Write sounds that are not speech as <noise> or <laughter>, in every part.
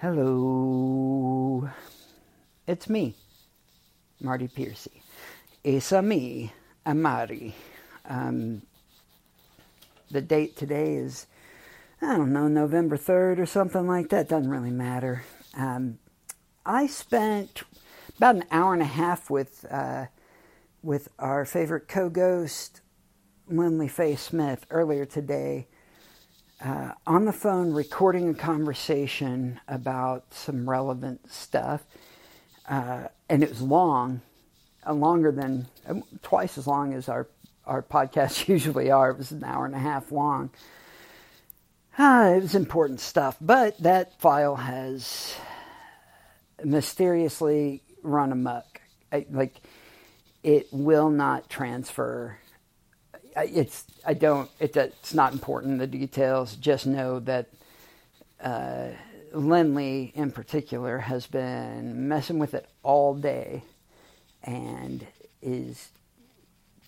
Hello. It's me, Marty Piercy. It's a me, Amari. Um, the date today is, I don't know, November 3rd or something like that. Doesn't really matter. Um, I spent about an hour and a half with, uh, with our favorite co ghost, Lindley Faye Smith, earlier today uh, on the phone recording a conversation about some relevant stuff. Uh, and it was long, uh, longer than um, twice as long as our, our podcasts <laughs> usually are. It was an hour and a half long. Uh, it was important stuff, but that file has mysteriously run amok. I, like, it will not transfer it's I don't it, it's not important the details. Just know that uh, Lindley in particular has been messing with it all day, and is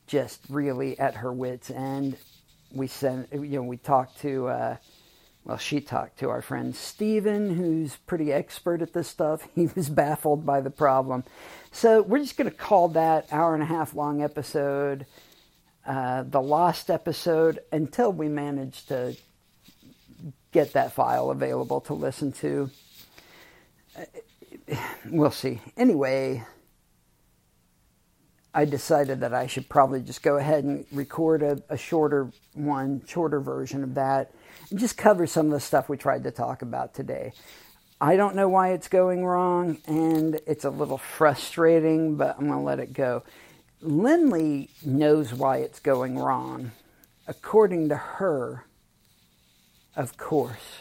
just really at her wits end. We sent you know we talked to. Uh, well, she talked to our friend Steven, who's pretty expert at this stuff. <laughs> He was baffled by the problem. So we're just going to call that hour and a half long episode uh, the lost episode until we manage to get that file available to listen to. <sighs> We'll see. Anyway, I decided that I should probably just go ahead and record a, a shorter one, shorter version of that, and just cover some of the stuff we tried to talk about today. I don't know why it's going wrong, and it's a little frustrating, but I'm going to let it go. Lindley knows why it's going wrong. According to her, of course.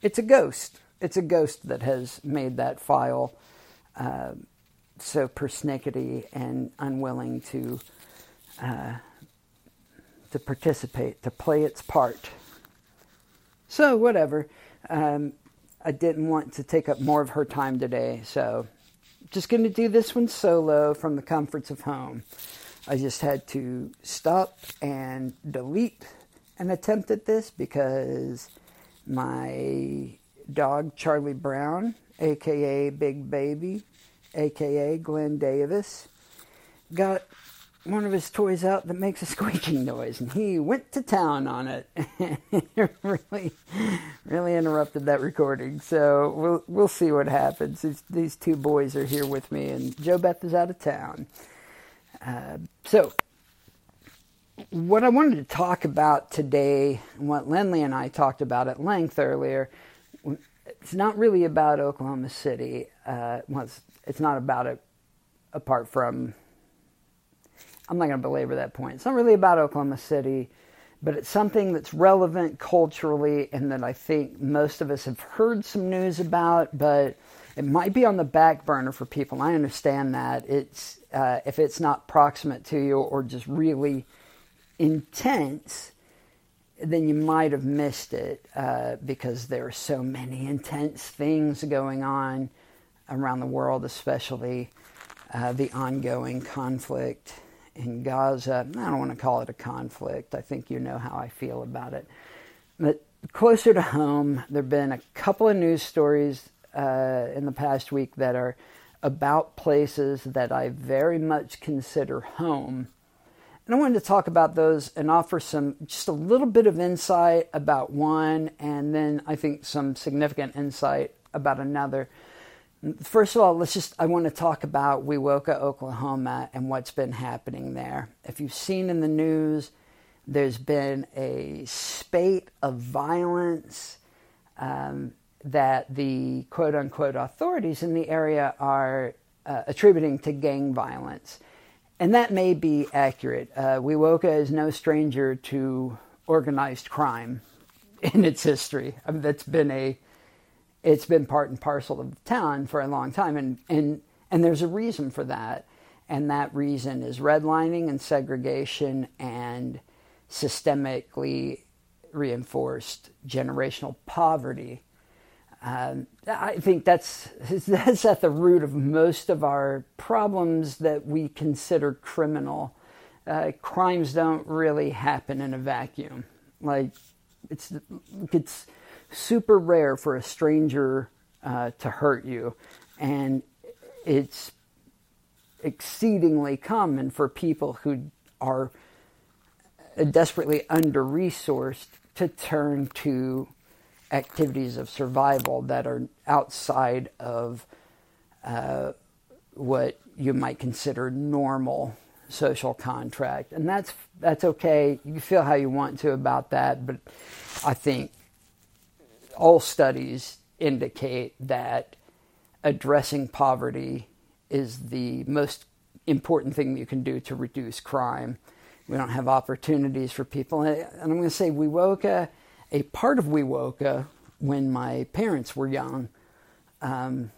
It's a ghost. It's a ghost that has made that file uh, so persnickety and unwilling to uh, to participate, to play its part. So whatever. Um, I didn't want to take up more of her time today, so just going to do this one solo from the comforts of home. I just had to stop and delete an attempt at this because my dog Charlie Brown, aka Big Baby, aka Glenn Davis, got one of his toys out that makes a squeaking noise, and he went to town on <laughs> it. really, really interrupted that recording. So we'll we'll see what happens. These, these two boys are here with me, and Joe Beth is out of town. Uh, so what I wanted to talk about today, and what Lindley and I talked about at length earlier, it's not really about Oklahoma City. Uh, well, it's, it's not about it apart from I'm not going to belabor that point. It's not really about Oklahoma City, but it's something that's relevant culturally and that I think most of us have heard some news about, but it might be on the back burner for people. I understand that. It's uh, if it's not proximate to you or just really intense, then you might have missed it uh, because there are so many intense things going on around the world, especially uh, the ongoing conflict in Gaza. I don't want to call it a conflict. I think you know how I feel about it. But closer to home, there have been a couple of news stories uh, in the past week that are about places that I very much consider home. And I wanted to talk about those and offer some just a little bit of insight about one, and then I think some significant insight about another. First of all, let's just, I want to talk about Wewoka, Oklahoma, and what's been happening there. If you've seen in the news, there's been a spate of violence um, that the quote unquote authorities in the area are uh, attributing to gang violence. And that may be accurate. Uh, Wewoka is no stranger to organized crime in its history. I mean, that's been a it's been part and parcel of the town for a long time, and and and there's a reason for that, and that reason is redlining and segregation and systemically reinforced generational poverty. Um, I think that's <laughs> that's at the root of most of our problems that we consider criminal. Uh, crimes don't really happen in a vacuum. Like it's it's super rare for a stranger uh, to hurt you. And it's exceedingly common for people who are desperately under resourced to turn to activities of survival that are outside of uh, what you might consider normal social contract, and that's that's okay. You feel how you want to about that, but I think all studies indicate that addressing poverty is the most important thing you can do to reduce crime. We don't have opportunities for people, and I'm going to say Wewoka, a part of Wewoka, when my parents were young. Um,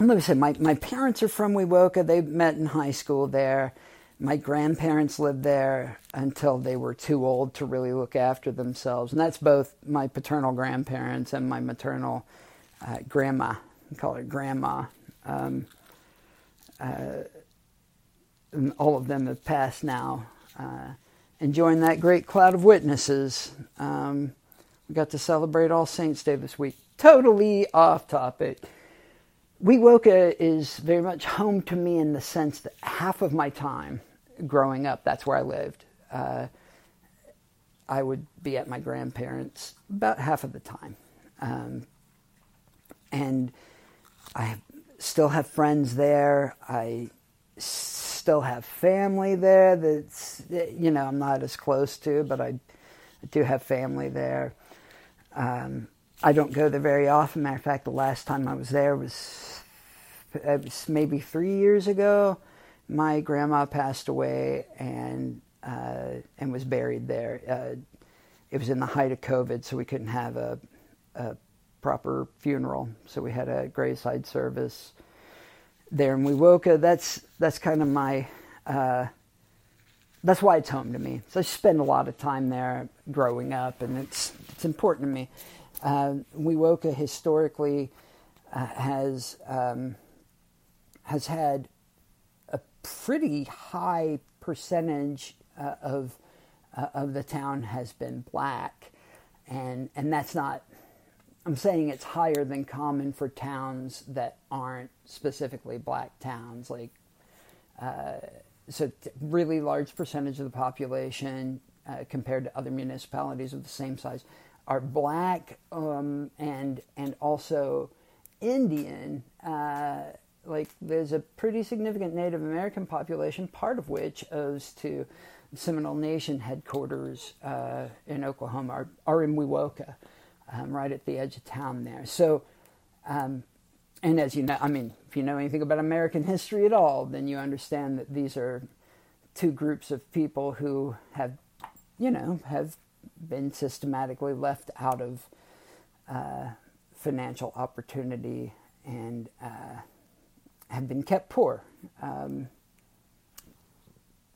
let me say, my, my parents are from Wewoka. They met in high school there. My grandparents lived there until they were too old to really look after themselves. And that's both my paternal grandparents and my maternal uh, grandma. We call her grandma. Um, uh, all of them have passed now. Uh, enjoying that great cloud of witnesses. Um, we got to celebrate All Saints Day this week. Totally off topic. Wewoka is very much home to me in the sense that half of my time growing up, that's where I lived. Uh, I would be at my grandparents about half of the time. Um, and I still have friends there. I still have family there that's, you know, I'm not as close to, but I, do have family there. Um, I don't go there very often. Matter of fact, the last time I was there was, was maybe three years ago. My grandma passed away and uh, and was buried there. Uh, it was in the height of COVID, so we couldn't have a, a proper funeral. So we had a graveside service there in Wewoka. That's that's kind of my uh, that's why it's home to me. So I spend a lot of time there growing up, and it's it's important to me. Uh, Wewoka historically uh, has um, has had a pretty high percentage uh, of uh, of the town has been black, and and that's not. I'm saying it's higher than common for towns that aren't specifically black towns, like uh, so really large percentage of the population uh, compared to other municipalities of the same size are black um, and and also Indian. Uh, like there's a pretty significant Native American population, part of which owes to Seminole Nation headquarters uh, in Oklahoma, are, in Wewoka, um, right at the edge of town there. So, um, and as you know, I mean, if you know anything about American history at all, then you understand that these are two groups of people who have, you know, have been systematically left out of uh, financial opportunity and uh, have been kept poor. Um,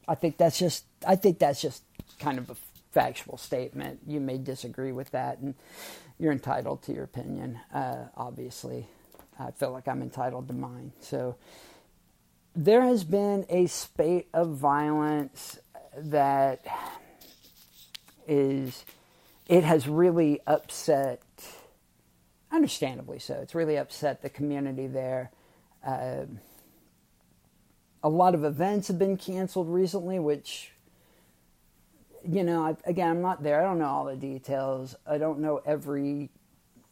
I think that's just I think that's just kind of a factual statement. You may disagree with that, and you're entitled to your opinion. Uh, obviously, I feel like I'm entitled to mine. So there has been a spate of violence that is it has really upset understandably so it's really upset the community there. Uh, a lot of events have been canceled recently which you know I, again i'm not there. I don't know all the details. I don't know every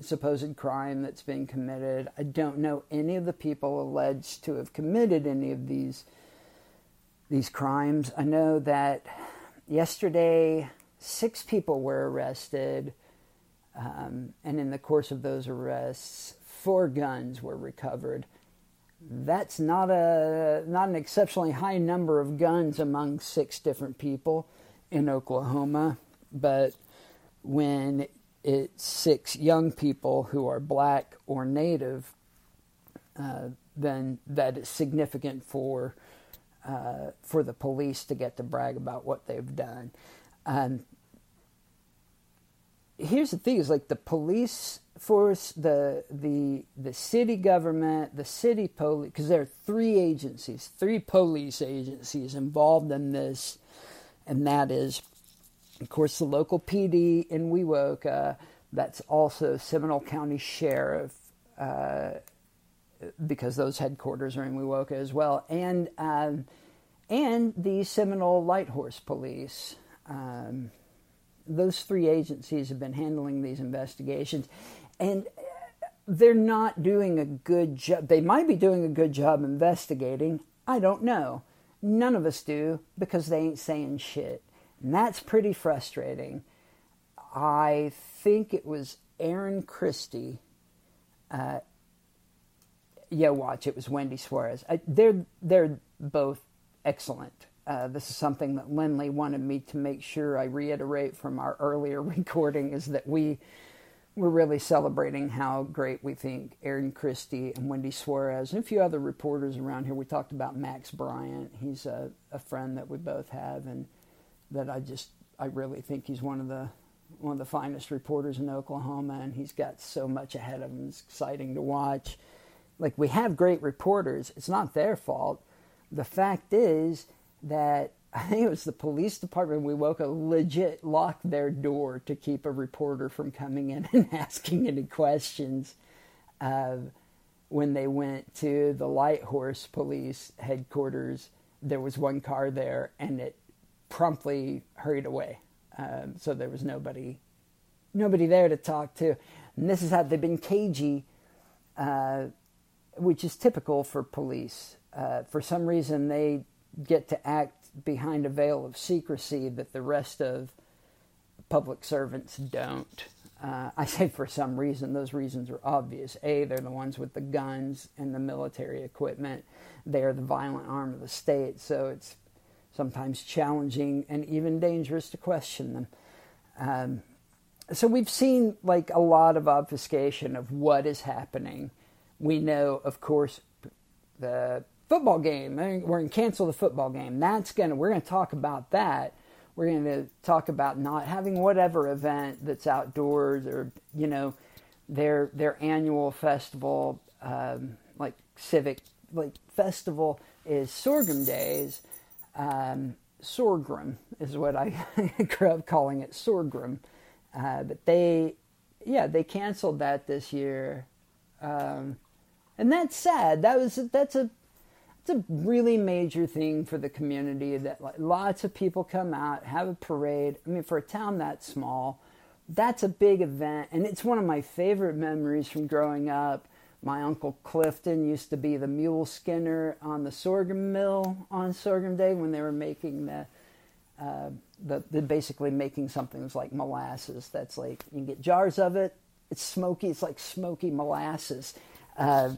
supposed crime that's been committed. I don't know any of the people alleged to have committed any of these these crimes. I know that yesterday six people were arrested, um, and in the course of those arrests, four guns were recovered. That's not a not an exceptionally high number of guns among six different people in Oklahoma, but when it's six young people who are black or native, uh, then that is significant for uh, for the police to get to brag about what they've done. Um, here's the thing: is like the police force, the the the city government, the city police, because there are three agencies, three police agencies involved in this, and that is, of course, the local PD in Wewoka. That's also Seminole County Sheriff, uh, because those headquarters are in Wewoka as well, and um, and the Seminole Light Horse Police. Um, those three agencies have been handling these investigations, and they're not doing a good job. They might be doing a good job investigating. I don't know. None of us do because they ain't saying shit. And that's pretty frustrating. I think it was Aaron Christie. Uh, yeah, watch. It was Wendy Suarez. I, they're they're both excellent. Uh, this is something that Lindley wanted me to make sure I reiterate from our earlier <laughs> recording is that we we're really celebrating how great we think Aaron Christie and Wendy Suarez and a few other reporters around here. We talked about Max Bryant. He's a, a friend that we both have, and that I just I really think he's one of the one of the finest reporters in Oklahoma, and he's got so much ahead of him. It's exciting to watch. Like we have great reporters. It's not their fault. The fact is that <laughs> I think it was the police department we woke up legit locked their door to keep a reporter from coming in <laughs> and asking any questions. Uh, when they went to the Light Horse Police headquarters, there was one car there, and it promptly hurried away. Um, so there was nobody, nobody there to talk to. And this is how they've been cagey, uh, which is typical for police. Uh, for some reason, they get to act behind a veil of secrecy that the rest of public servants don't. Uh, I <laughs> say for some reason, those reasons are obvious. A, they're the ones with the guns and the military equipment. They are the violent arm of the state, so it's sometimes challenging and even dangerous to question them. Um, so we've seen like a lot of obfuscation of what is happening. We know, of course, the football game. We're going to cancel the football game. That's going to, we're going to talk about that. We're going to talk about not having whatever event that's outdoors or, you know, their, their annual festival, um, like civic, like festival is sorghum days. Um, sorghum is what I <laughs> grew up calling it, sorghum. Uh, but they, yeah, they canceled that this year. Um, and that's sad. That was that's a it's a really major thing for the community that lots of people come out, have a parade. I mean, for a town that small, that's a big event, and it's one of my favorite memories from growing up. My uncle Clifton used to be the mule skinner on the sorghum mill on sorghum day when they were making the, uh, the, the basically making something that's like molasses. That's like you can get jars of it. It's smoky. It's like smoky molasses. Uh,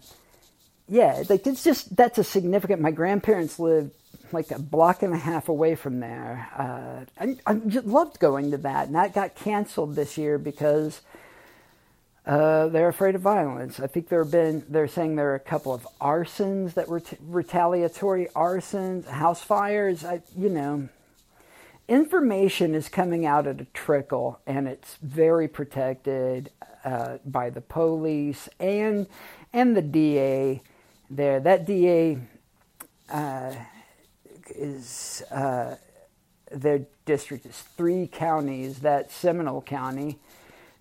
yeah, like it's just that's a significant. My grandparents lived like a block and a half away from there. Uh, I, I loved going to that, and that got canceled this year because uh, they're afraid of violence. I think there have been. They're saying there are a couple of arsons that were t- retaliatory arsons, house fires. I, you know, information is coming out at a trickle, and it's very protected uh, by the police and and the DA there. That DA uh, is uh, their district is three counties. That Seminole County,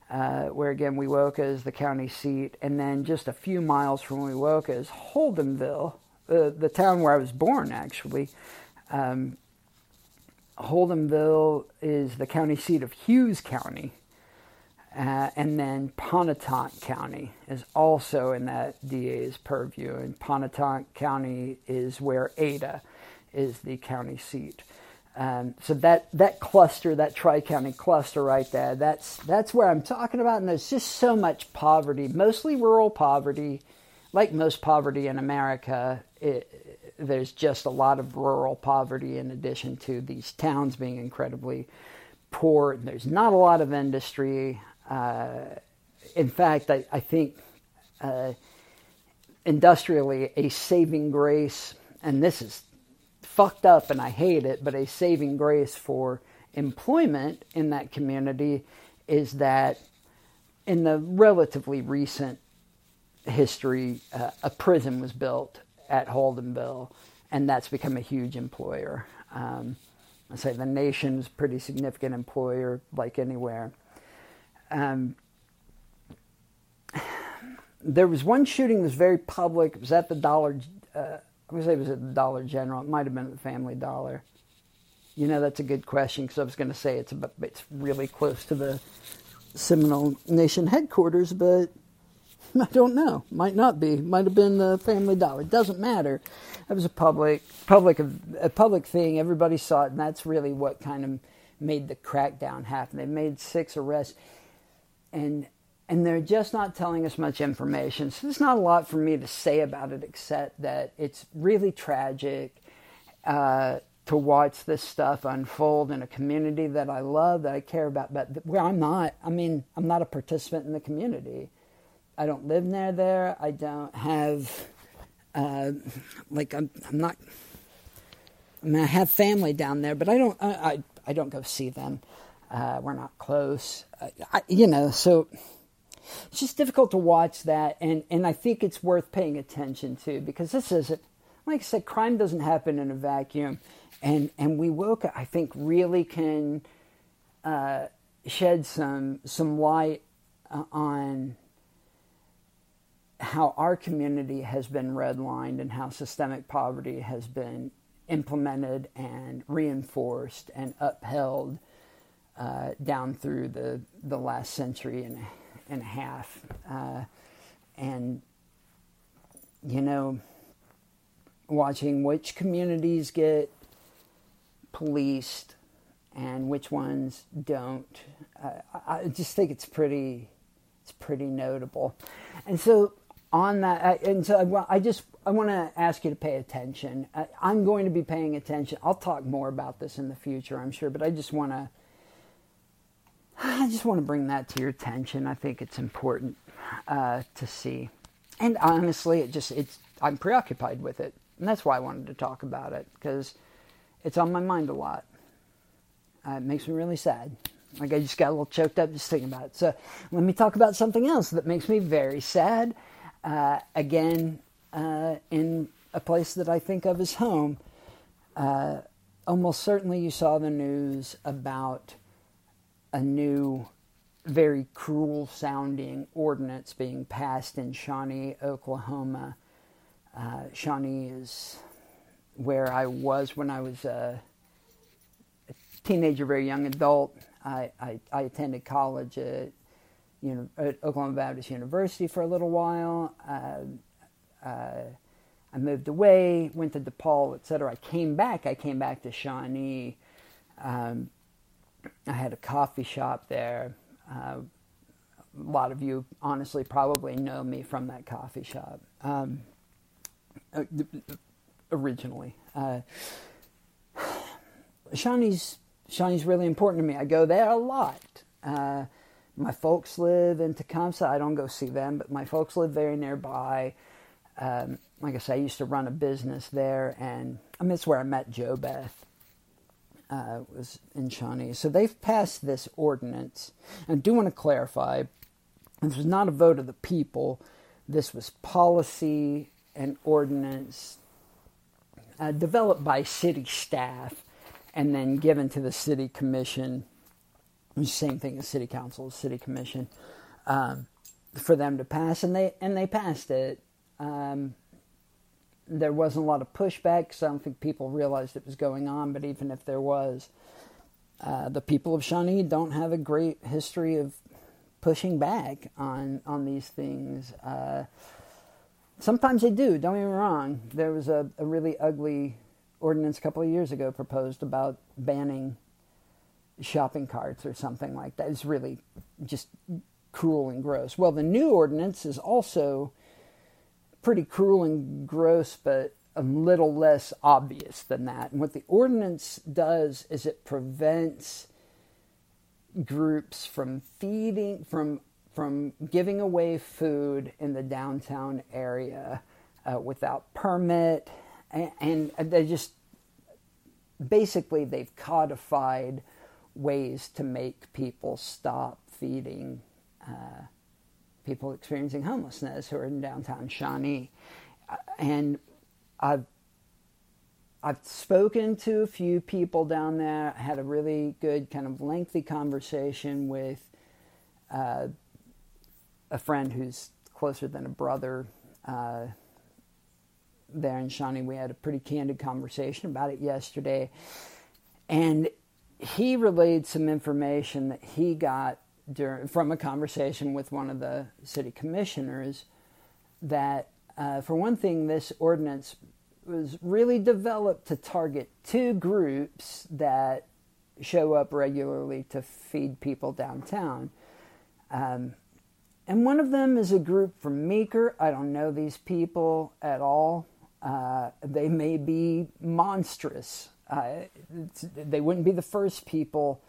uh, where again Wewoka is the county seat, and then just a few miles from Wewoka is Holdenville, uh, the town where I was born, actually. Um, Holdenville is the county seat of Hughes County. Uh, and then Pontotoc County is also in that DA's purview, and Pontotoc County is where Ada is the county seat. Um, so that that cluster, that tri-county cluster right there, that's that's where I'm talking about. And there's just so much poverty, mostly rural poverty, like most poverty in America. It, there's just a lot of rural poverty in addition to these towns being incredibly poor. There's not a lot of industry. Uh, in fact, I, I think uh, industrially, a saving grace, and this is fucked up and I hate it, but a saving grace for employment in that community is that in the relatively recent history, uh, a prison was built at Holdenville, and that's become a huge employer. Um, I say the nation's pretty significant employer, like anywhere. Um, there was one shooting that was very public. It was at the Dollar. Uh, I'm gonna say it was at the Dollar General. It might have been at the Family Dollar. You know, that's a good question because I was going to say it's about, it's really close to the Seminole Nation headquarters, but <laughs> I don't know. Might not be. Might have been the Family Dollar. It doesn't matter. It was a public, public, a public thing. Everybody saw it, and that's really what kind of made the crackdown happen. They made six arrests, and and they're just not telling us much information. So there's not a lot for me to say about it except that it's really tragic uh, to watch this stuff unfold in a community that I love, that I care about, but where I'm not. I mean, I'm not a participant in the community. I don't live near there. I don't have, uh, like, I'm, I'm, not. I mean, I have family down there, but I don't. I I, I don't go see them. Uh, we're not close. I, you know, so it's just difficult to watch that, and and I think it's worth paying attention to because this isn't. Like I said, crime doesn't happen in a vacuum, and and Wewoka. I think really can uh, shed some some light uh, on how our community has been redlined and how systemic poverty has been implemented and reinforced and upheld uh, down through the, the last century and, and a half. Uh, and, you know, watching which communities get policed and which ones don't. Uh, I just think it's pretty, it's pretty notable. And so on that, and so I, I just I want to ask you to pay attention. I, I'm going to be paying attention. I'll talk more about this in the future, I'm sure, but I just want to. <sighs> I just want to bring that to your attention. I think it's important uh, to see, and honestly, it just it's I'm preoccupied with it, and that's why I wanted to talk about it because it's on my mind a lot. Uh, it makes me really sad. Like I just got a little choked up just thinking about it. So let me talk about something else that makes me very sad uh, again, uh, in a place that I think of as home, uh, almost certainly you saw the news about a new, very cruel sounding ordinance being passed in Shawnee, Oklahoma. Uh, Shawnee is where I was when I was a, a teenager, very young adult. I, I, I attended college at you know, at Oklahoma Baptist University for a little while. Uh, uh, I moved away, went to DePaul, etc. I came back. I came back to Shawnee. Um, I had a coffee shop there. Uh, a lot of you, honestly, probably know me from that coffee shop um, uh, originally. Uh, Shawnee's Shawnee's really important to me. I go there a lot. Uh, my folks live in Tecumseh. I don't go see them, but my folks live very nearby. Um, like I say, I used to run a business there, and I mean, it's where I met Joe Beth. Uh, was in Shawnee. So they've passed this ordinance. And I do want to clarify this was not a vote of the people, this was policy and ordinance uh, developed by city staff and then given to the city commission same thing as city council, city commission, um, for them to pass, and they and they passed it. Um, there wasn't a lot of pushback because I don't think people realized it was going on. But even if there was, uh, the people of Shawnee don't have a great history of pushing back on on these things. Uh, sometimes they do. Don't get me wrong. There was a, a really ugly ordinance a couple of years ago proposed about banning shopping carts or something like that. It's really just cruel and gross. Well, the new ordinance is also pretty cruel and gross, but a little less obvious than that. And what the ordinance does is it prevents groups from feeding from from giving away food in the downtown area uh, without permit and, and they just basically they've codified ways to make people stop feeding uh, people experiencing homelessness who are in downtown Shawnee. Uh, and I've I've spoken to a few people down there. I had a really good kind of lengthy conversation with uh, a friend who's closer than a brother. Uh, there in Shawnee, we had a pretty candid conversation about it yesterday, and he relayed some information that he got during, from a conversation with one of the city commissioners. That, uh, for one thing, this ordinance was really developed to target two groups that show up regularly to feed people downtown. Um, and one of them is a group from Meeker. I don't know these people at all. Uh, they may be monstrous. Uh, they wouldn't be the first people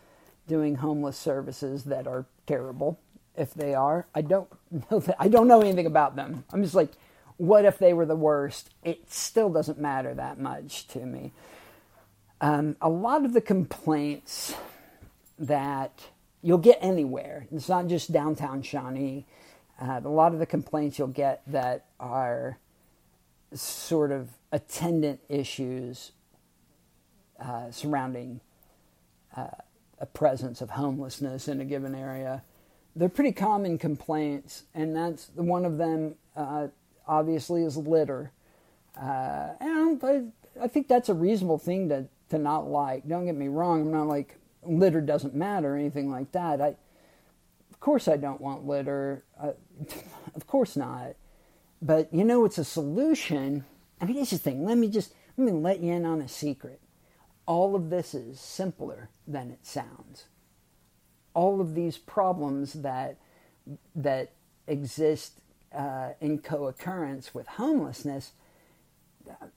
doing homeless services that are terrible. If they are, I don't <laughs> know. That, I don't know anything about them. I'm just like, what if they were the worst? It still doesn't matter that much to me. Um, a lot of the complaints that you'll get anywhere, it's not just downtown Shawnee. Uh, a lot of the complaints you'll get that are sort of attendant issues uh, surrounding uh, a presence of homelessness in a given area. They're pretty common complaints, and that's one of them. Uh, obviously, is litter, uh, and I, I think that's a reasonable thing to to not like. Don't get me wrong. I'm not like litter doesn't matter or anything like that. I, of course, I don't want litter. <laughs> Of course not. But you know, it's a solution. I mean, it's the thing. Let me just let me let you in on a secret. All of this is simpler than it sounds. All of these problems that that exist uh, in co-occurrence with homelessness,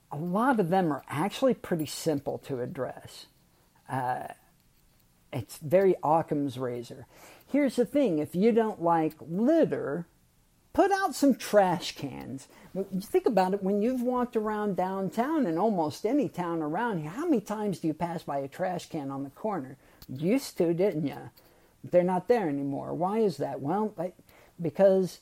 a lot of them are actually pretty simple to address. Uh, it's very Occam's razor. Here's the thing: if you don't like litter, put out some trash cans. Think about it when you've walked around downtown in almost any town around here. How many times do you pass by a trash can on the corner? Used to, didn't you? They're not there anymore. Why is that? Well, because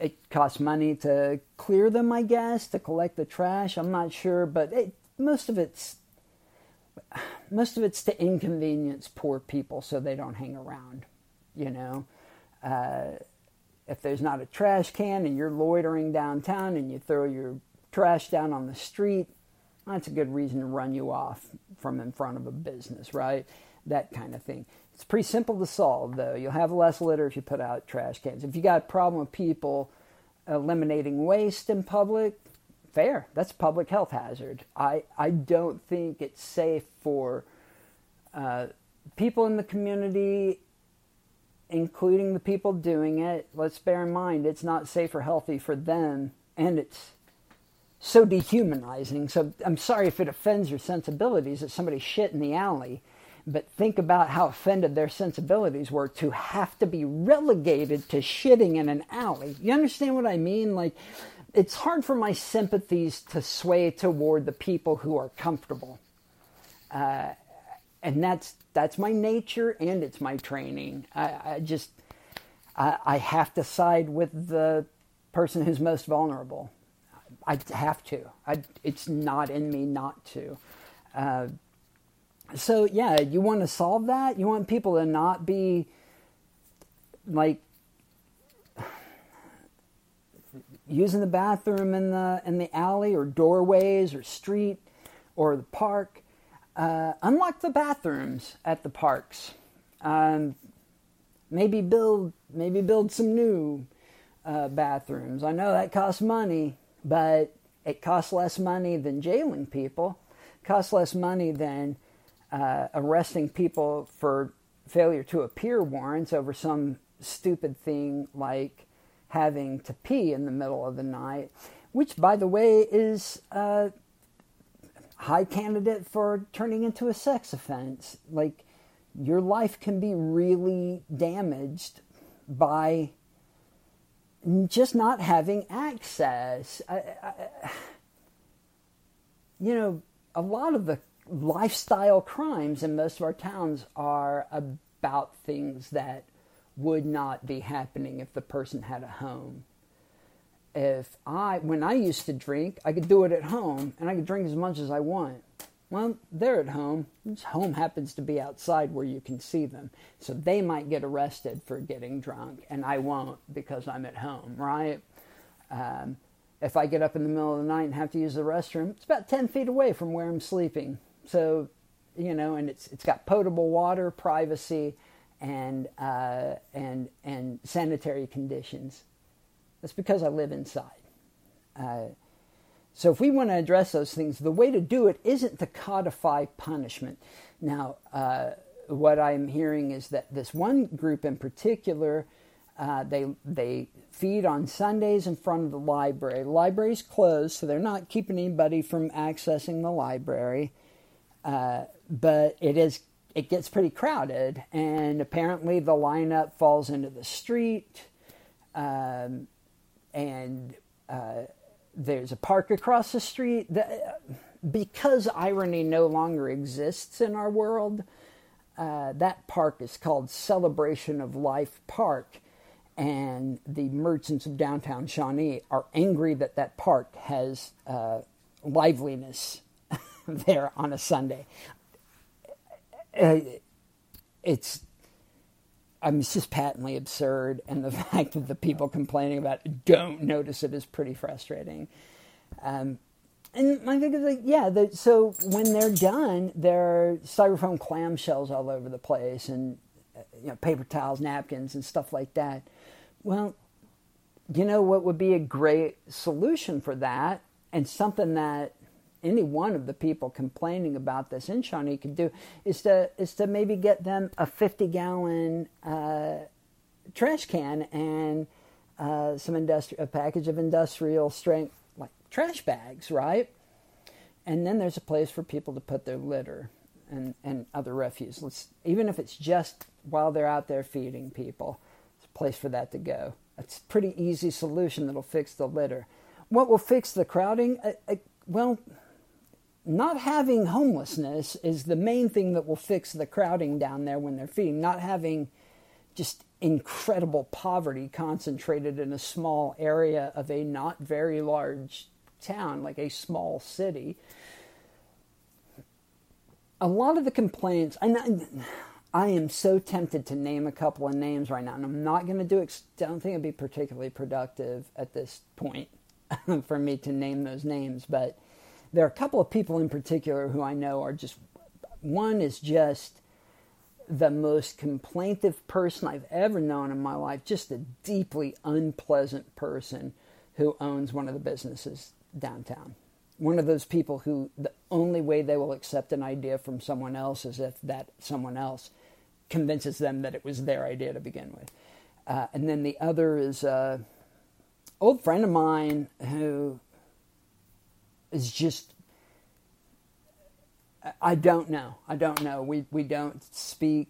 it costs money to clear them, I guess, to collect the trash. I'm not sure, but it, most of it's most of it's to inconvenience poor people so they don't hang around. You know. Uh, if there's not a trash can and you're loitering downtown and you throw your trash down on the street, that's a good reason to run you off from in front of a business, right? That kind of thing. It's pretty simple to solve, though. You'll have less litter if you put out trash cans. If you got a problem with people eliminating waste in public, fair. That's a public health hazard. I, I don't think it's safe for uh, people in the community including the people doing it, let's bear in mind it's not safe or healthy for them, and it's so dehumanizing. So I'm sorry if it offends your sensibilities that somebody shit in the alley, but think about how offended their sensibilities were to have to be relegated to shitting in an alley. You understand what I mean? Like, it's hard for my sympathies to sway toward the people who are comfortable. Uh, and that's that's my nature and it's my training. I, I just I, I, have to side with the person who's most vulnerable. I have to. I, it's not in me not to. Uh, so yeah, you want to solve that. You want people to not be like using the bathroom in the in the alley or doorways or street or the park uh, unlock the bathrooms at the parks. Um, maybe build maybe build some new uh, bathrooms. I know that costs money, but it costs less money than jailing people. It costs less money than uh, arresting people for failure to appear warrants over some stupid thing like having to pee in the middle of the night, which, by the way, is uh, high candidate for turning into a sex offense. Like, your life can be really damaged by just not having access. I, I, you know, a lot of the lifestyle crimes in most of our towns are about things that would not be happening if the person had a home if I, when I used to drink, I could do it at home and I could drink as much as I want. Well, they're at home. This home happens to be outside where you can see them. So they might get arrested for getting drunk, and I won't because I'm at home, right? Um, if I get up in the middle of the night and have to use the restroom, it's about 10 feet away from where I'm sleeping. So, you know, and it's, it's got potable water, privacy, and, uh, and, and sanitary conditions. That's because I live inside. Uh, so, if we want to address those things, the way to do it isn't to codify punishment. Now, uh, what I'm hearing is that this one group in particular, uh, they they feed on Sundays in front of the library. The library's closed, so they're not keeping anybody from accessing the library. Uh, but it is it gets pretty crowded, and apparently the lineup falls into the street, um, and uh, there's a park across the street. because irony no longer exists in our world, uh, that park is called Celebration of Life Park. And the merchants of downtown Shawnee are angry that that park has uh, liveliness <laughs> there on a Sunday. Uh, it's I mean, it's just patently absurd, and the <laughs> fact that the people complaining about it don't notice it is pretty frustrating. Um, and my thing is like, yeah, the, so when they're done, there are styrofoam clamshells all over the place, and uh, you know, paper towels, napkins, and stuff like that. Well, you know what would be a great solution for that, and something that any one of the people complaining about this in Shawnee could do is to is to maybe get them a 50 gallon uh, trash can and uh, some industri- a package of industrial strength like trash bags, right? And then there's a place for people to put their litter and, and other refuse. Let's, even if it's just while they're out there feeding people, it's a place for that to go. It's a pretty easy solution that'll fix the litter. What will fix the crowding? Uh, uh, well, not having homelessness is the main thing that will fix the crowding down there when they're feeding. Not having just incredible poverty concentrated in a small area of a not very large town, like a small city. A lot of the complaints, and I am so tempted to name a couple of names right now, and I'm not going to do it. I don't think it'd be particularly productive at this point <laughs> for me to name those names, but there are a couple of people in particular who I know are just one is just the most complaintive person I've ever known in my life, just a deeply unpleasant person who owns one of the businesses downtown. One of those people who the only way they will accept an idea from someone else is if that someone else convinces them that it was their idea to begin with. Uh, and then the other is an uh, old friend of mine who is just I don't know. I don't know. We we don't speak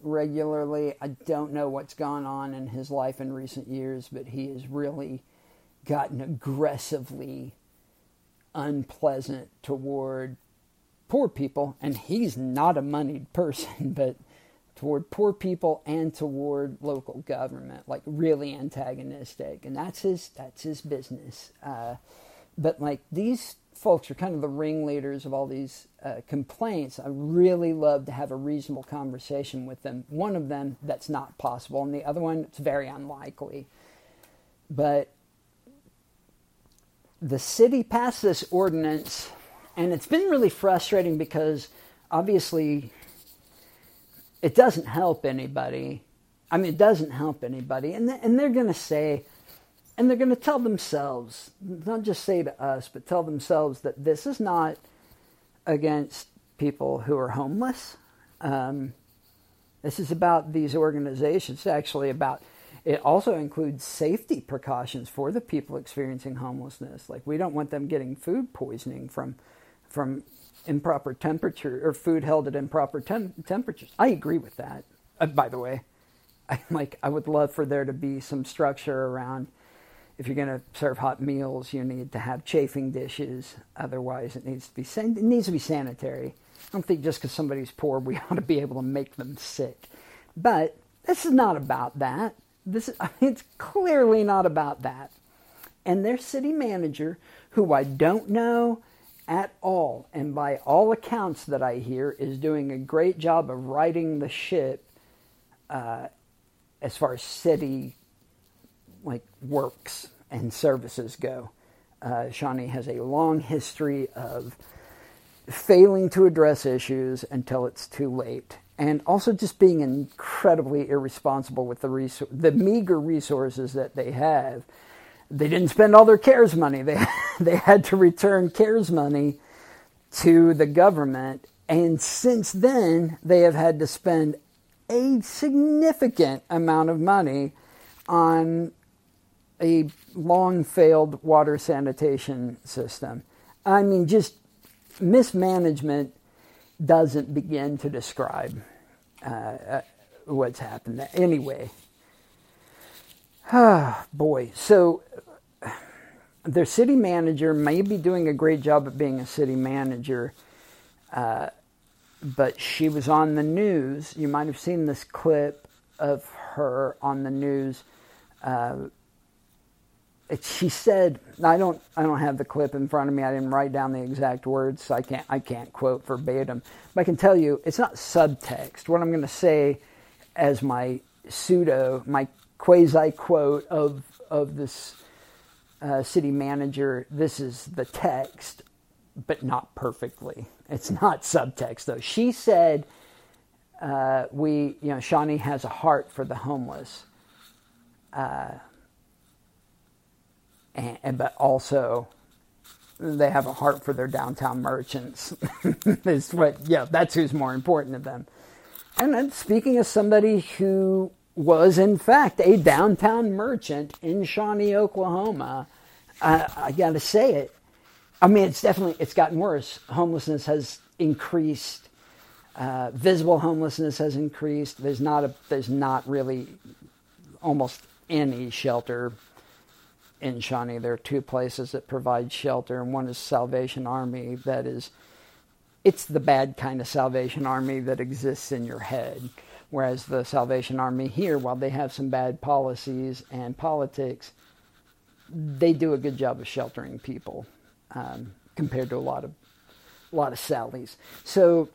regularly. I don't know what's gone on in his life in recent years, but he has really gotten aggressively unpleasant toward poor people, and he's not a moneyed person, <laughs> but toward poor people and toward local government, like really antagonistic, and that's his that's his business. Uh, but like these folks are kind of the ringleaders of all these uh, complaints. I really love to have a reasonable conversation with them. One of them that's not possible, and the other one it's very unlikely. But the city passed this ordinance, and it's been really frustrating because obviously it doesn't help anybody. I mean, it doesn't help anybody, and and they're going to say and they're going to tell themselves, not just say to us, but tell themselves that this is not against people who are homeless. Um, this is about these organizations, it's actually about it also includes safety precautions for the people experiencing homelessness. Like we don't want them getting food poisoning from from improper temperature or food held at improper tem- temperatures. I agree with that. Uh, by the way, <laughs> I like I would love for there to be some structure around if you're going to serve hot meals, you need to have chafing dishes. Otherwise, it needs to be san- it needs to be sanitary. I don't think just because somebody's poor, we <laughs> ought to be able to make them sick. But this is not about that. This is, <laughs> it's clearly not about that. And their city manager, who I don't know at all, and by all accounts that I hear, is doing a great job of righting the ship uh, as far as city like works and services go. Uh, Shawnee has a long history of failing to address issues until it's too late, and also just being incredibly irresponsible with the resor- the meager resources that they have they didn't spend all their CARES money. They <laughs> they had to return CARES money to the government, and since then they have had to spend a significant amount of money on a long failed water sanitation system. I mean, just mismanagement doesn't begin to describe uh, uh what's happened. Anyway, Ah, <sighs> boy. So their city manager may be doing a great job at being a city manager, uh, but she was on the news. You might have seen this clip of her on the news. Uh, she said, "I don't, I don't have the clip in front of me. I didn't write down the exact words, so I can't, I can't quote verbatim. But I can tell you, it's not subtext. What I'm going to say as my pseudo, my quasi quote of of this uh, city manager. This is the text, but not perfectly. It's not subtext though. She said, uh, "We, you know, Shawnee has a heart for the homeless." Uh, and, but also they have a heart for their downtown merchants. <laughs> is what, yeah, that's who's more important to them. And speaking as somebody who was in fact a downtown merchant in Shawnee, Oklahoma. Uh, I got to say it. I mean, it's definitely it's gotten worse. Homelessness has increased. Uh, visible homelessness has increased. There's not a there's not really almost any shelter in Shawnee. There are two places that provide shelter, and one is Salvation Army. That is, it's the bad kind of Salvation Army that exists in your head. Whereas the Salvation Army here, while they have some bad policies and politics, they do a good job of sheltering people um, compared to a lot of a lot of Sallies. So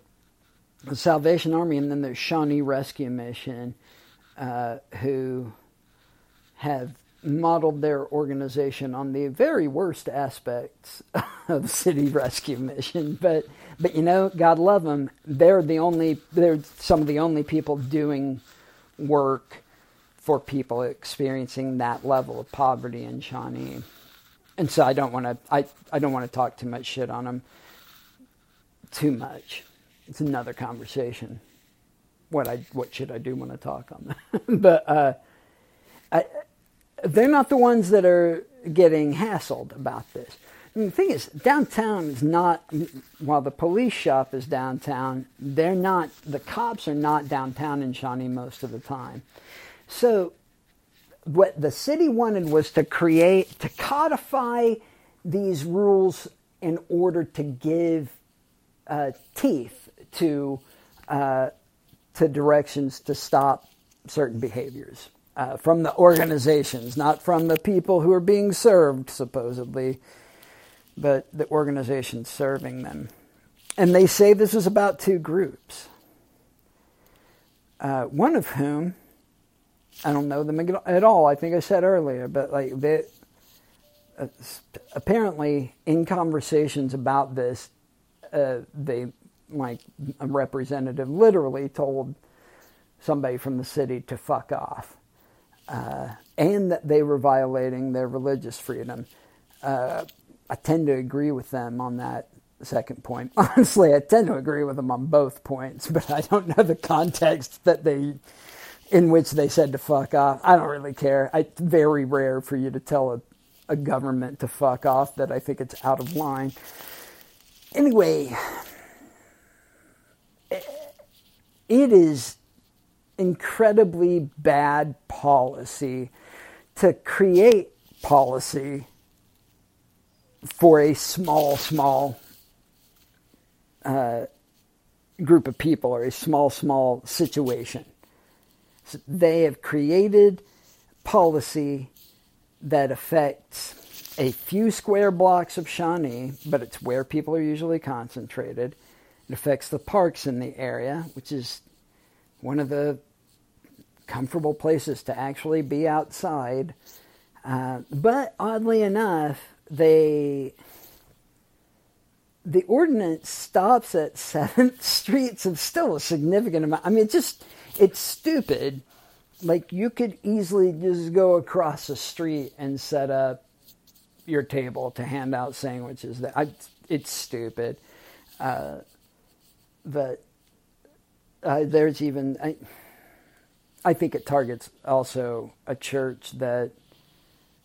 the Salvation Army, and then there's Shawnee Rescue Mission, uh, who have modeled their organization on the very worst aspects <laughs> of city rescue mission. But but you know, God love them. They're the only they're some of the only people doing work for people experiencing that level of poverty in Shawnee. And so I don't want to I, I don't want to talk too much shit on them too much. It's another conversation. What I what should I do when I talk on <laughs> that? but uh, I they're not the ones that are getting hassled about this. And the thing is, downtown is not, while the police shop is downtown, they're not, the cops are not downtown in Shawnee most of the time. So, what the city wanted was to create, to codify these rules in order to give uh, teeth to, uh, to directions to stop certain behaviors uh, from the organizations, not from the people who are being served, supposedly, but the organizations serving them. And they say this is about two groups, uh, one of whom, I don't know them at all, I think I said earlier, but like they, uh, apparently in conversations about this, uh, they, like a representative literally told somebody from the city to fuck off uh, and that they were violating their religious freedom. Uh, I tend to agree with them on that second point. <laughs> Honestly, I tend to agree with them on both points, but I don't know the context that they in which they said to fuck off. I don't really care. it's very rare for you to tell a, a government to fuck off that I think it's out of line. Anyway, it is incredibly bad policy to create policy for a small, small uh, group of people or a small, small situation. So they have created policy that affects a few square blocks of Shawnee, but it's where people are usually concentrated. It affects the parks in the area, which is one of the comfortable places to actually be outside. Uh, but oddly enough, they the ordinance stops at <laughs> Seventh Street, so it's still a significant amount. I mean, it's just it's stupid. Like you could easily just go across the street and set up your table to hand out sandwiches. That I, it's stupid. Uh, but uh, there's even I, I think it targets also a church that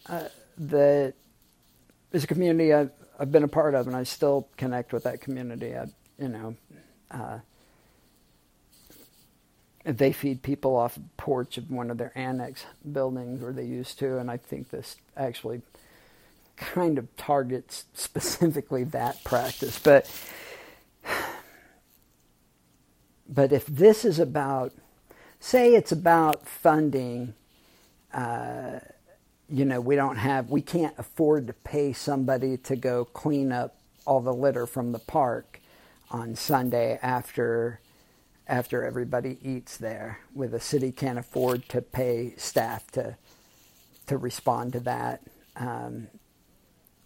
uh, that is a community I've, I've been a part of, and I still connect with that community. I, you know, uh, they feed people off the porch of one of their annex buildings, or they used to, and I think this actually kind of targets specifically that practice. But but if this is about, say, it's about funding. Uh, you know, we don't have, we can't afford to pay somebody to go clean up all the litter from the park on Sunday after after everybody eats there. Where the city can't afford to pay staff to to respond to that um,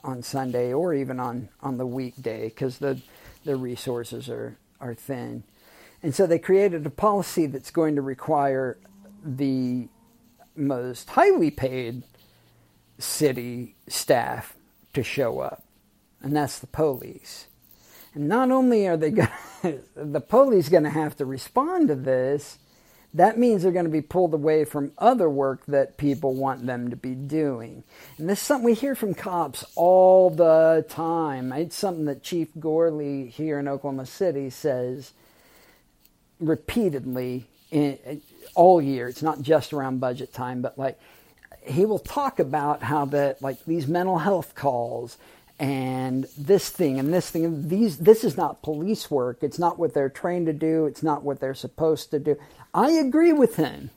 on Sunday or even on on the weekday because the the resources are are thin. And so they created a policy that's going to require the most highly paid city staff to show up, and that's the police. And not only are they <laughs> going the police going to have to respond to this, that means they're going to be pulled away from other work that people want them to be doing. And this is something we hear from cops all the time. It's something that Chief Gourley here in Oklahoma City says repeatedly in, all year. It's not just around budget time, but like he will talk about how that like these mental health calls and this thing and this thing and these this is not police work. It's not what they're trained to do. It's not what they're supposed to do. I agree with him.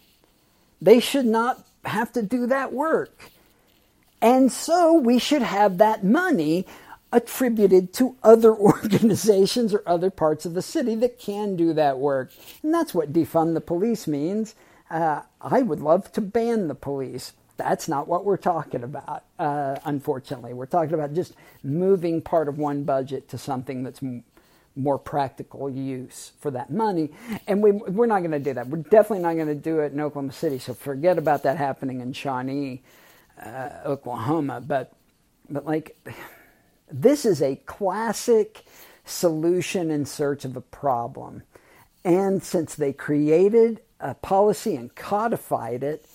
They should not have to do that work. And so we should have that money attributed to other <laughs> organizations or other parts of the city that can do that work and that's what defund the police means uh, i would love to ban the police that's not what we're talking about, uh, unfortunately. We're talking about just moving part of one budget to something that's m- more practical use for that money. And we, we're not going to do that. We're definitely not going to do it in Oklahoma City. So forget about that happening in Shawnee, uh, Oklahoma. But, but like, this is a classic solution in search of a problem. And since they created a policy and codified it,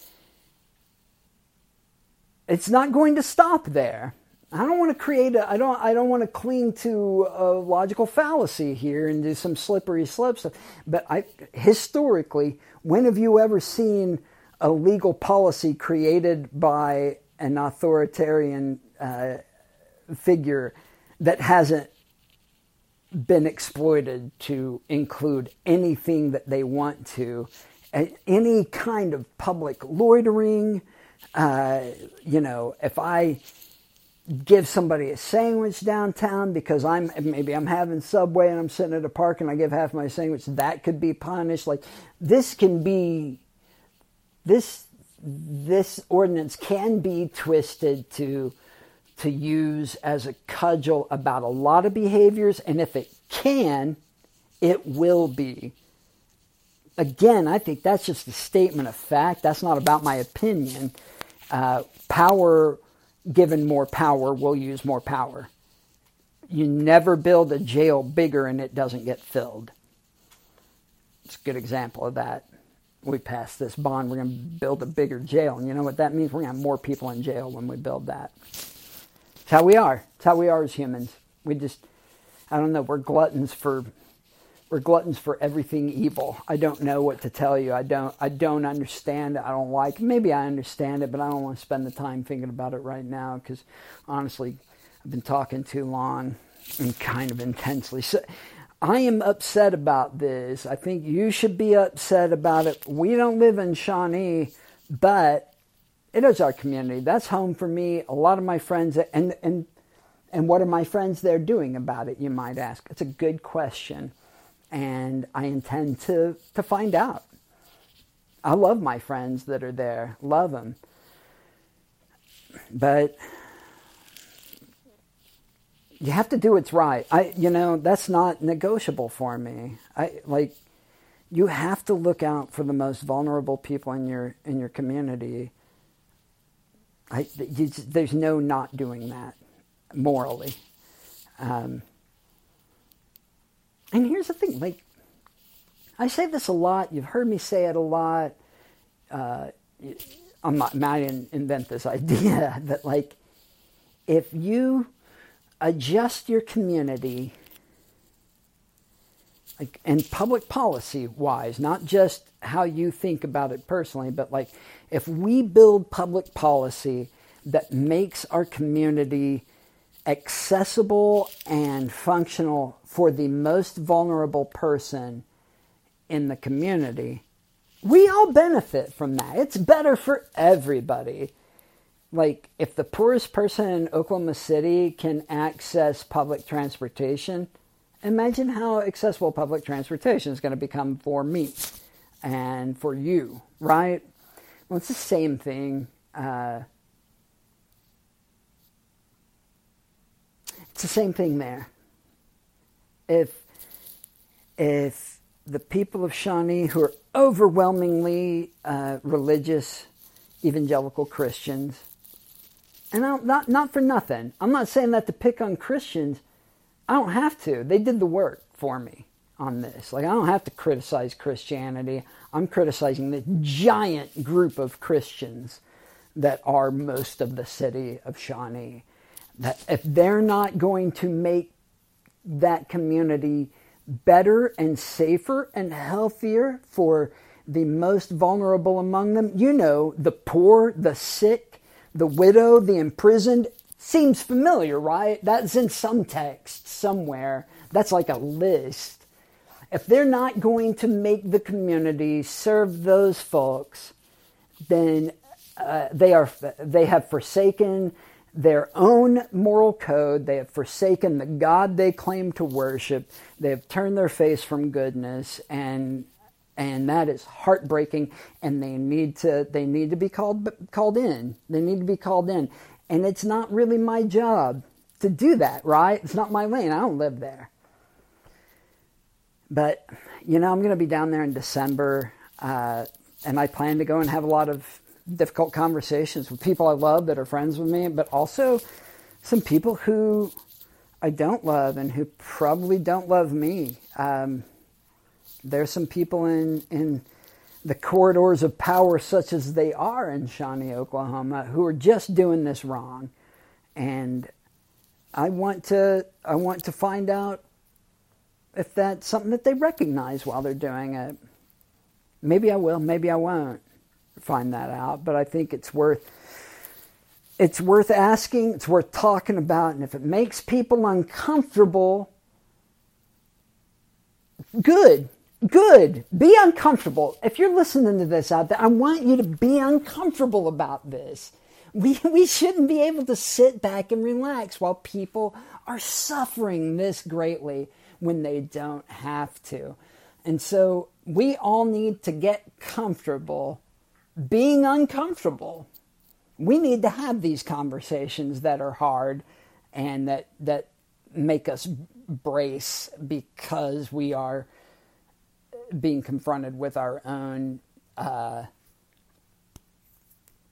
it's not going to stop there. I don't want to create a, I don't I don't want to cling to a logical fallacy here and do some slippery slope stuff. But I historically, when have you ever seen a legal policy created by an authoritarian uh, figure that hasn't been exploited to include anything that they want to, any kind of public loitering, uh, you know, if I give somebody a sandwich downtown because I'm maybe I'm having Subway and I'm sitting at a park and I give half my sandwich, that could be punished. Like this can be this this ordinance can be twisted to to use as a cudgel about a lot of behaviors, and if it can, it will be. Again, I think that's just a statement of fact. That's not about my opinion uh, power given more power will use more power. You never build a jail bigger and it doesn't get filled. It's a good example of that. We passed this bond, we're going to build a bigger jail. And you know what that means? We're going to have more people in jail when we build that. It's how we are. It's how we are as humans. We just, I don't know, we're gluttons for we're gluttons for everything evil. I don't know what to tell you. I don't I don't understand it. I don't like it. Maybe I understand it, but I don't want to spend the time thinking about it right now because honestly, I've been talking too long and kind of intensely. So I am upset about this. I think you should be upset about it. We don't live in Shawnee, but it is our community. That's home for me. A lot of my friends, and and and what are my friends there doing about it? You might ask. It's a good question, and I intend to to find out. I love my friends that are there. Love them, but you have to do what's right. I, you know, that's not negotiable for me. I like you have to look out for the most vulnerable people in your in your community. I, you, there's no not doing that morally. Um, and here's the thing, like I say this a lot. You've heard me say it a lot. Uh, I'm not. I didn't invent this <laughs> idea that like if you adjust your community like and public policy wise not just how you think about it personally but like if we build public policy that makes our community accessible and functional for the most vulnerable person in the community we all benefit from that. It's better for everybody. Like if the poorest person in Oklahoma City can access public transportation, imagine how accessible public transportation is going to become for me and for you, right? Well, it's the same thing. Uh, it's the same thing there. If if the people of Shawnee who are overwhelmingly uh, religious evangelical Christians and I not not for nothing. I'm not saying that to pick on Christians. I don't have to. They did the work for me on this. Like I don't have to criticize Christianity. I'm criticizing the giant group of Christians that are most of the city of Shawnee. That if they're not going to make that community better and safer and healthier for the most vulnerable among them, you know, the poor, the sick, the widow, the imprisoned, seems familiar, right? That's in some text somewhere. That's like a list. If they're not going to make the community serve those folks, then uh, they are they have forsaken their own moral code. They have forsaken the God they claim to worship. They have turned their face from goodness, and and that is heartbreaking and they need to they need to be called called in they need to be called in and it's not really my job to do that right? It's not my lane. I don't live there. But you know i'm going to be down there in december uh, and i plan to go and have a lot of difficult conversations with people i love that are friends with me but also some people who i don't love and who probably don't love me. Um, there's some people in, in the corridors of power, such as they are in Shawnee, Oklahoma, who are just doing this wrong. And I want to I want to find out if that's something that they recognize while they're doing it. Maybe I will, maybe I won't find that out, but I think it's worth it's worth asking, it's worth talking about, and if it makes people uncomfortable, good good. Be uncomfortable. If you're listening to this out there, I want you to be uncomfortable about this. We, <laughs> we shouldn't be able to sit back and relax while people are suffering this greatly when they don't have to. And so we all need to get comfortable being uncomfortable. We need to have these conversations that are hard and that, that make us brace because we are being confronted with our own uh,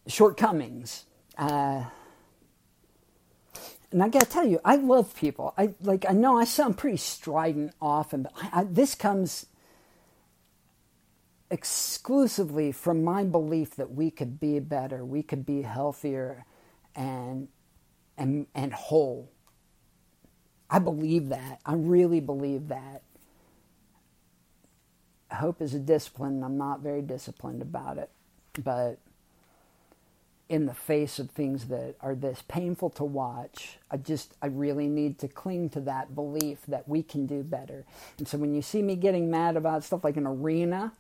shortcomings. Uh, and I got to tell you, I love people. I like. I know I sound pretty strident often, but I, I, this comes exclusively from my belief that we could be better, we could be healthier, and and and whole. I believe that. I really believe that hope is a discipline. and I'm not very disciplined about it. But in the face of things that are this painful to watch, I just, I really need to cling to that belief that we can do better. And so when you see me getting mad about stuff like an arena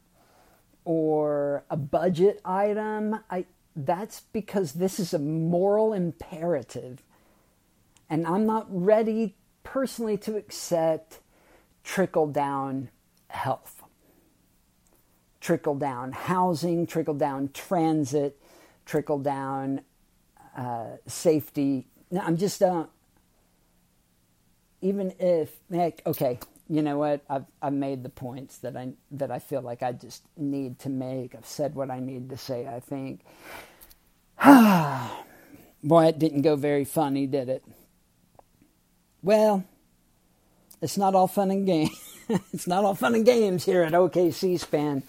or a budget item, I, that's because this is a moral imperative. And I'm not ready personally to accept trickle down health, trickle down housing, trickle down transit, trickle down uh, safety. No, I'm just, uh, even if, okay, you know what? I've I've made the points that I that I feel like I just need to make. I've said what I need to say. I think. <sighs> Boy, it didn't go very funny, did it? Well, it's not all fun and games. <laughs> it's not all fun and games here at OKC Span.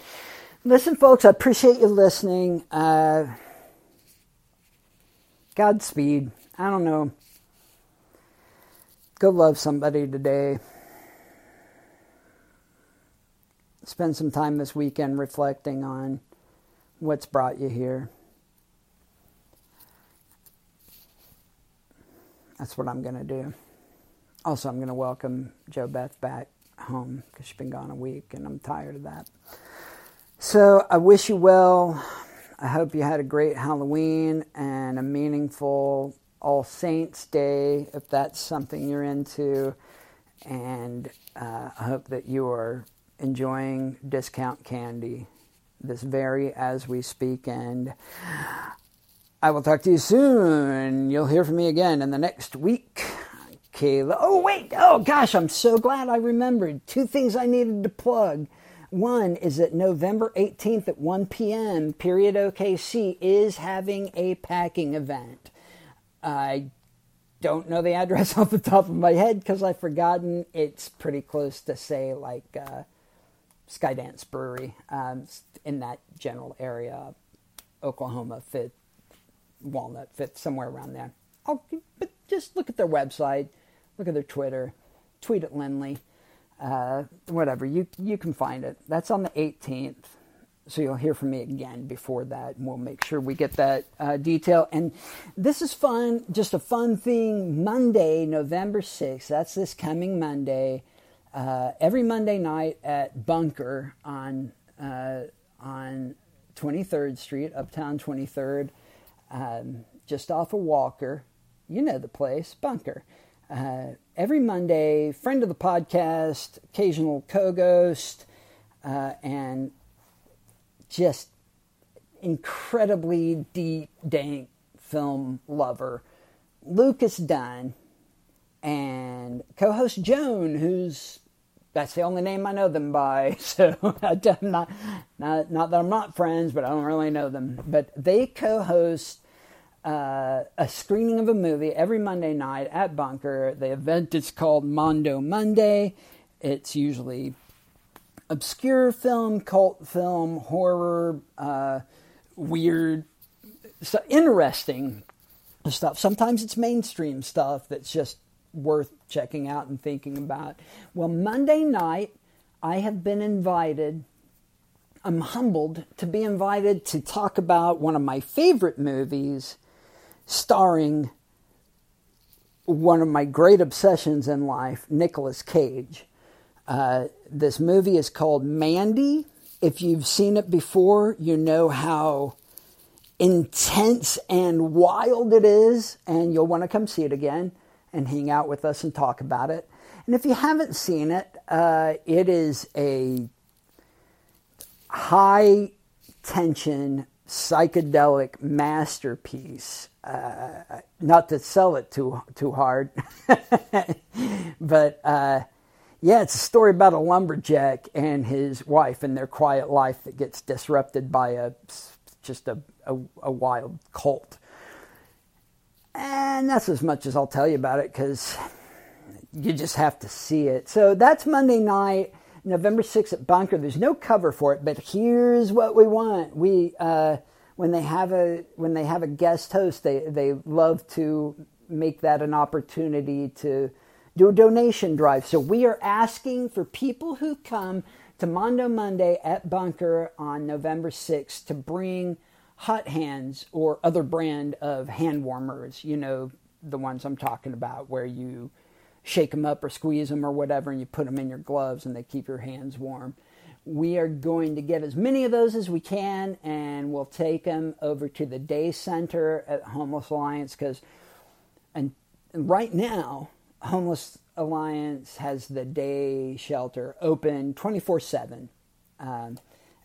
Listen, folks, I appreciate you listening. Uh, Godspeed. I don't know. Go love somebody today. spend some time this weekend reflecting on what's brought you here. That's what I'm going to do. Also, I'm going to welcome Joe Beth back home because she's been gone a week and I'm tired of that. So, I wish you well. I hope you had a great Halloween and a meaningful All Saints Day if that's something you're into. And uh, I hope that you are enjoying discount candy this very as we speak. And I will talk to you soon. You'll hear from me again in the next week. Kayla. Oh, wait. Oh, gosh. I'm so glad I remembered. Two things I needed to plug. One is that November 18th at 1 p.m., Period OKC is having a packing event. I don't know the address <laughs> off the top of my head because I've forgotten. It's pretty close to, say, like uh, Skydance Brewery um, in that general area, Oklahoma, Fifth, Walnut, Fifth, somewhere around there. I'll, but just look at their website, look at their Twitter, tweet at Lindley, uh, whatever. You you can find it. That's on the 18th. So you'll hear from me again before that, and we'll make sure we get that uh, detail. And this is fun, just a fun thing. Monday, November 6th, that's this coming Monday uh, every Monday night at Bunker on uh, on 23rd Street, Uptown 23rd, um, just off of Walker. You know the place, Bunker. Uh, every Monday, friend of the podcast, occasional co-ghost, uh, and just incredibly deep, dank film lover, Lucas Dunn, and co-host Joan, who's that's the only name I know them by. <laughs> So I'm not, not, not that I'm not friends, but I don't really know them. But they co-host uh, a screening of a movie every Monday night at Bunker. The event is called Mondo Monday. It's usually obscure film, cult film, horror, uh, weird, so interesting stuff. Sometimes it's mainstream stuff that's just worth checking out and thinking about. Well, Monday night, I have been invited. I'm humbled to be invited to talk about one of my favorite movies starring one of my great obsessions in life, Nicolas Cage. Uh, this movie is called Mandy. If you've seen it before, you know how intense and wild it is, and you'll want to come see it again and hang out with us and talk about it. And if you haven't seen it, uh, it is a high tension psychedelic masterpiece. Uh, not to sell it too too hard, <laughs> but uh, yeah, it's a story about a lumberjack and his wife and their quiet life that gets disrupted by a just a, a, a wild cult. And that's as much as I'll tell you about it because you just have to see it. So that's Monday night, November 6th at Bunker. There's no cover for it, but here's what we want. We uh, when they have a when they have a guest host, they they love to make that an opportunity to do a donation drive. So we are asking for people who come to Mondo Monday at Bunker on November 6th to bring hot hands or other brand of hand warmers, you know, the ones I'm talking about where you shake them up or squeeze them or whatever and you put them in your gloves and they keep your hands warm. we are going to get as many of those as we can, and we'll take them over to the day center at Homeless Alliance because, and right now, Homeless Alliance has the day shelter open 24 um, 7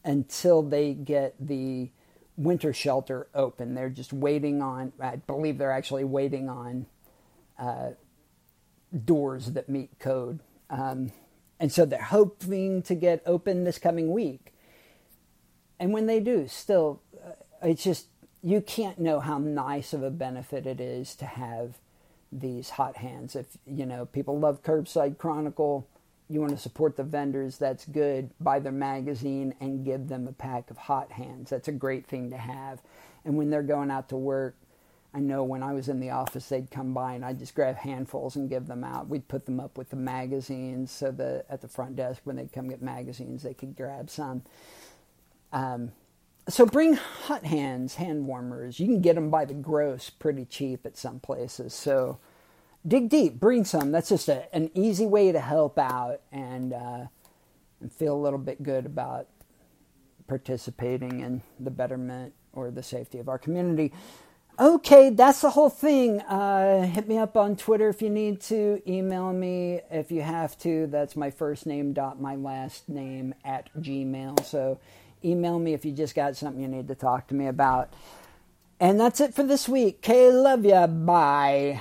until they get the winter shelter open. They're just waiting on, I believe they're actually waiting on uh, doors that meet code. Um, and so they're hoping to get open this coming week. And when they do, still, uh, it's just, you can't know how nice of a benefit it is to have these hot hands. If, you know, people love Curbside Chronicle, you want to support the vendors, that's good. Buy their magazine and give them a pack of hot hands. That's a great thing to have. And when they're going out to work, I know when I was in the office, they'd come by and I'd just grab handfuls and give them out. We'd put them up with the magazines so that at the front desk, when they'd come get magazines, they could grab some. Um, so bring hot hands, hand warmers. You can get them by the gross pretty cheap at some places. So dig deep, bring some. That's just a, an easy way to help out and, uh, and feel a little bit good about participating in the betterment or the safety of our community. Okay, that's the whole thing. Uh, hit me up on Twitter if you need to. Email me if you have to. That's my first name dot my last name at Gmail. So email me if you just got something you need to talk to me about. And that's it for this week. Okay, love ya. Bye.